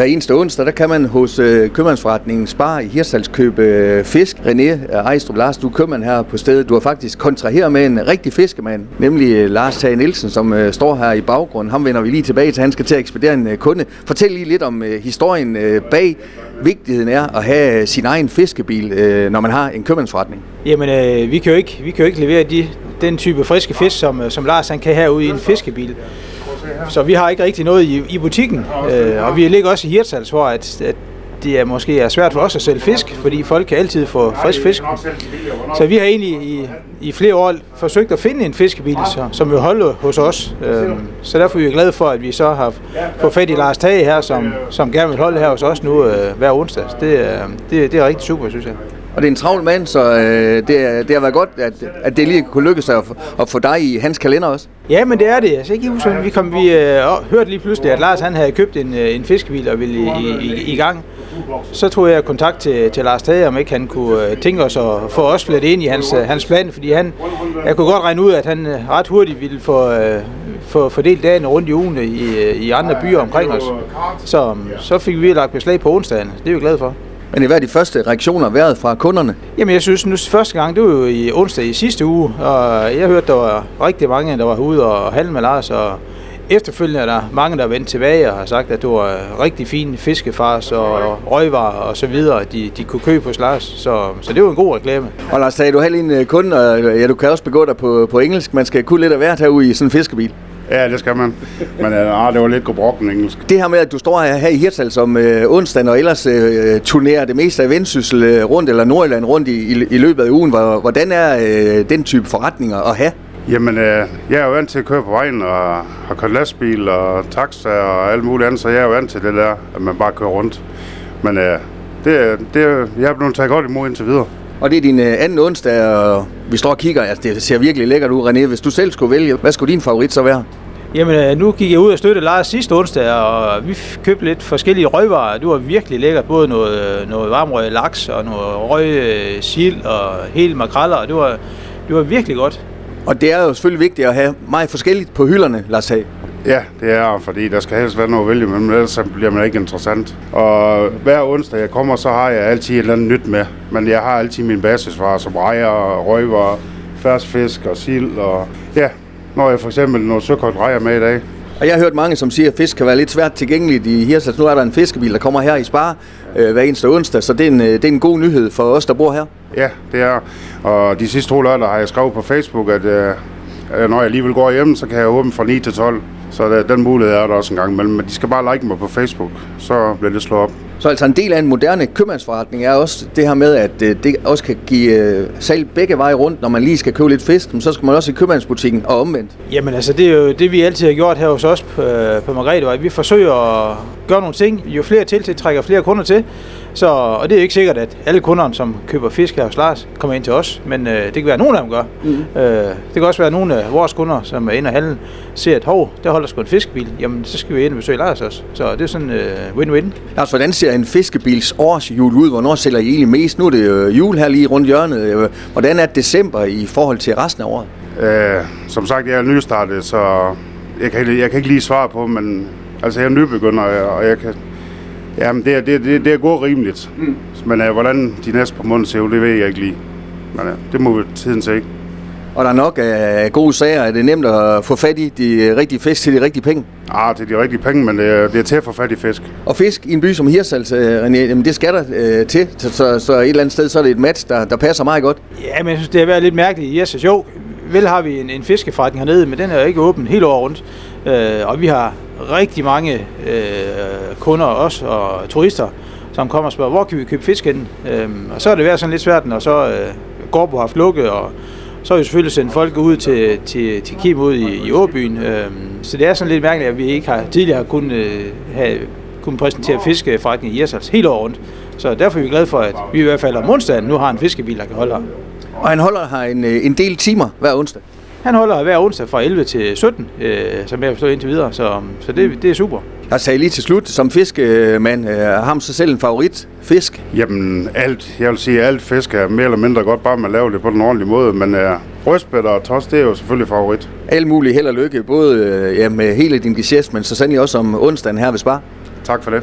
Hver eneste onsdag, der kan man hos øh, købmandsforretningen Spar i Hirsals købe øh, fisk. René øh, Ejstrup Lars, du er købmand her på stedet. Du har faktisk kontraheret med en rigtig fiskemand, nemlig øh, Lars Tage Nielsen, som øh, står her i baggrunden. Ham vender vi lige tilbage til. Han skal til at ekspedere en øh, kunde. Fortæl lige lidt om øh, historien øh, bag vigtigheden er at have øh, sin egen fiskebil, øh, når man har en købmandsforretning. Jamen, øh, vi, kan jo ikke, vi kan jo ikke levere de, den type friske fisk, som, øh, som Lars han kan herude i en fiskebil. Så vi har ikke rigtig noget i, i butikken, øh, og vi ligger også i Hirtshals, hvor at, at det er måske er svært for os at sælge fisk, fordi folk kan altid få frisk fisk. Så vi har egentlig i, i flere år forsøgt at finde en fiskebil, så, som vil holde hos os. Øh, så derfor er vi glade for, at vi så har fået fat i Lars Tage her, som, som gerne vil holde her hos os nu øh, hver onsdag. Det, er, det, det er rigtig super, synes jeg. Og det er en travl mand, så øh, det, det har været godt, at, at det lige kunne lykkes at, at få dig i hans kalender også. Ja, men det er det. Altså, ikke huske, vi, kom, vi øh, hørte lige pludselig, at Lars han havde købt en, øh, en fiskebil og ville i, i, i gang. Så tog jeg kontakt til, til Lars Tage, om ikke han kunne øh, tænke os at få os flettet ind i hans, øh, hans plan, fordi han, jeg kunne godt regne ud, at han øh, ret hurtigt ville få, øh, få fordelt dagen rundt i ugen i, i andre byer omkring os. Så, så fik vi lagt beslag på onsdagen. Det er vi glade for. Men hvad er de første reaktioner været fra kunderne? Jamen jeg synes, nu første gang, det var jo i onsdag i sidste uge, og jeg hørte, der var rigtig mange, der var ude og handle med Lars, og efterfølgende er der mange, der er vendt tilbage og har sagt, at det var rigtig fine fiskefars og røgvarer og så videre, de, de kunne købe hos Lars. Så, så det var en god reklame. Og Lars, sagde du havde en kunde, og ja, du kan også begå dig på, på engelsk. Man skal kunne lidt af hvert herude i sådan en fiskebil. Ja, det skal man. Men ja, det var lidt gebrokken engelsk. Det her med, at du står her i Hirtshals om øh, onsdagen og ellers øh, turnerer det meste af Vendsyssel øh, rundt, eller Nordjylland rundt i, i, i løbet af ugen. Hvordan er øh, den type forretninger at have? Jamen, øh, jeg er jo vant til at køre på vejen og har kørt lastbil og taxa og alt muligt andet, så jeg er jo vant til det der, at man bare kører rundt. Men øh, det, det, jeg er blevet taget godt imod indtil videre. Og det er din øh, anden onsdag, og vi står og kigger. Altså, det ser virkelig lækkert ud, René. Hvis du selv skulle vælge, hvad skulle din favorit så være? Jamen, øh, nu gik jeg ud og støttede Lars sidste onsdag, og vi købte lidt forskellige røgvarer. Det var virkelig lækkert. Både noget, noget varmrøg laks og noget røg sild og hele makreller. Det var, det var virkelig godt. Og det er jo selvfølgelig vigtigt at have meget forskelligt på hylderne, Lars Hag. Ja, det er fordi der skal helst være noget at vælge men ellers bliver man ikke interessant. Og hver onsdag jeg kommer, så har jeg altid et eller andet nyt med. Men jeg har altid min basisvarer, som rejer, røgvarer, fersk fisk og sild. Og ja, når jeg for eksempel noget søkogt rejer med i dag. Og jeg har hørt mange, som siger, at fisk kan være lidt svært tilgængeligt i Hirsals. Nu er der en fiskebil, der kommer her i Spar øh, hver eneste onsdag, så det er, en, det er en god nyhed for os, der bor her. Ja, det er. Og de sidste to lørdag har jeg skrevet på Facebook, at øh, når jeg alligevel går hjem, så kan jeg åbne fra 9 til 12. Så det, den mulighed er der også en gang imellem. Men de skal bare like mig på Facebook, så bliver det slået op. Så altså en del af en moderne købmandsforretning er også det her med, at øh, det også kan give øh, salg begge veje rundt, når man lige skal købe lidt fisk, men så skal man også i købmandsbutikken og omvendt. Jamen altså, det er jo det, vi altid har gjort her hos os på, øh, på Margrethe, vi forsøger at gøre nogle ting. Jo flere tiltag trækker flere kunder til. Så, og det er ikke sikkert, at alle kunderne, som køber fisk her hos Lars, kommer ind til os, men øh, det kan være, at nogle af dem gør. Mm. Øh, det kan også være, at nogle af vores kunder, som er inde og handle, ser, at hov, der holder sgu en fiskebil. Jamen, så skal vi ind og besøge Lars også. Så det er sådan øh, win-win. Lars, hvordan ser en fiskebils årsjul ud? Hvornår sælger I egentlig mest? Nu er det jo jul her lige rundt hjørnet. Hvordan er december i forhold til resten af året? Øh, som sagt, jeg er nystartet, så jeg kan, jeg kan ikke lige svare på, men altså jeg er nybegynder, og jeg kan Jamen, det er, det, det, det er gået rimeligt. Mm. Men uh, hvordan de næste par måneder ser ud, det ved jeg ikke lige. Men uh, det må vi tiden se. Og der er nok uh, gode sager. Er det nemt at få fat i de rigtige fisk til de rigtige penge? Ah, til de rigtige penge, men det er, det er til at få fat i fisk. Og fisk i en by som Hirsals, uh, René, jamen det skal der uh, til. Så, så, så et eller andet sted, så er det et match, der, der passer meget godt. Ja, men jeg synes, det er været lidt mærkeligt i Hirsals. Jo, vel har vi en, en fiskeforretning hernede, men den er jo ikke åben hele året rundt. Uh, og vi har rigtig mange øh, kunder også, og turister, som kommer og spørger, hvor kan vi købe fisk henne? Øhm, og så er det været sådan lidt svært, når så øh, Gårdbo har haft lukket, og så har vi selvfølgelig sendt folk ud til, til, til Kim ud i, i Åbyen. Øhm, så det er sådan lidt mærkeligt, at vi ikke har tidligere har kunnet øh, have kunne præsentere fiskeforretning i Irsals hele året rundt. Så derfor er vi glade for, at vi i hvert fald om onsdagen nu har en fiskebil, der kan holde her. Og han holder her en, øh, en del timer hver onsdag? Han holder hver onsdag fra 11 til 17, øh, som jeg forstår indtil videre, så, så det, det er super. Jeg sagde lige til slut, som fiskemand, øh, har ham sig selv en favorit fisk? Jamen alt, jeg vil sige, alt fisk er mere eller mindre godt, bare man laver det på den ordentlige måde, men øh, rødspætter og tos, det er jo selvfølgelig favorit. Alt muligt held og lykke, både øh, ja, med hele din gest, men så sandelig også om onsdagen her ved Spar. Tak for det.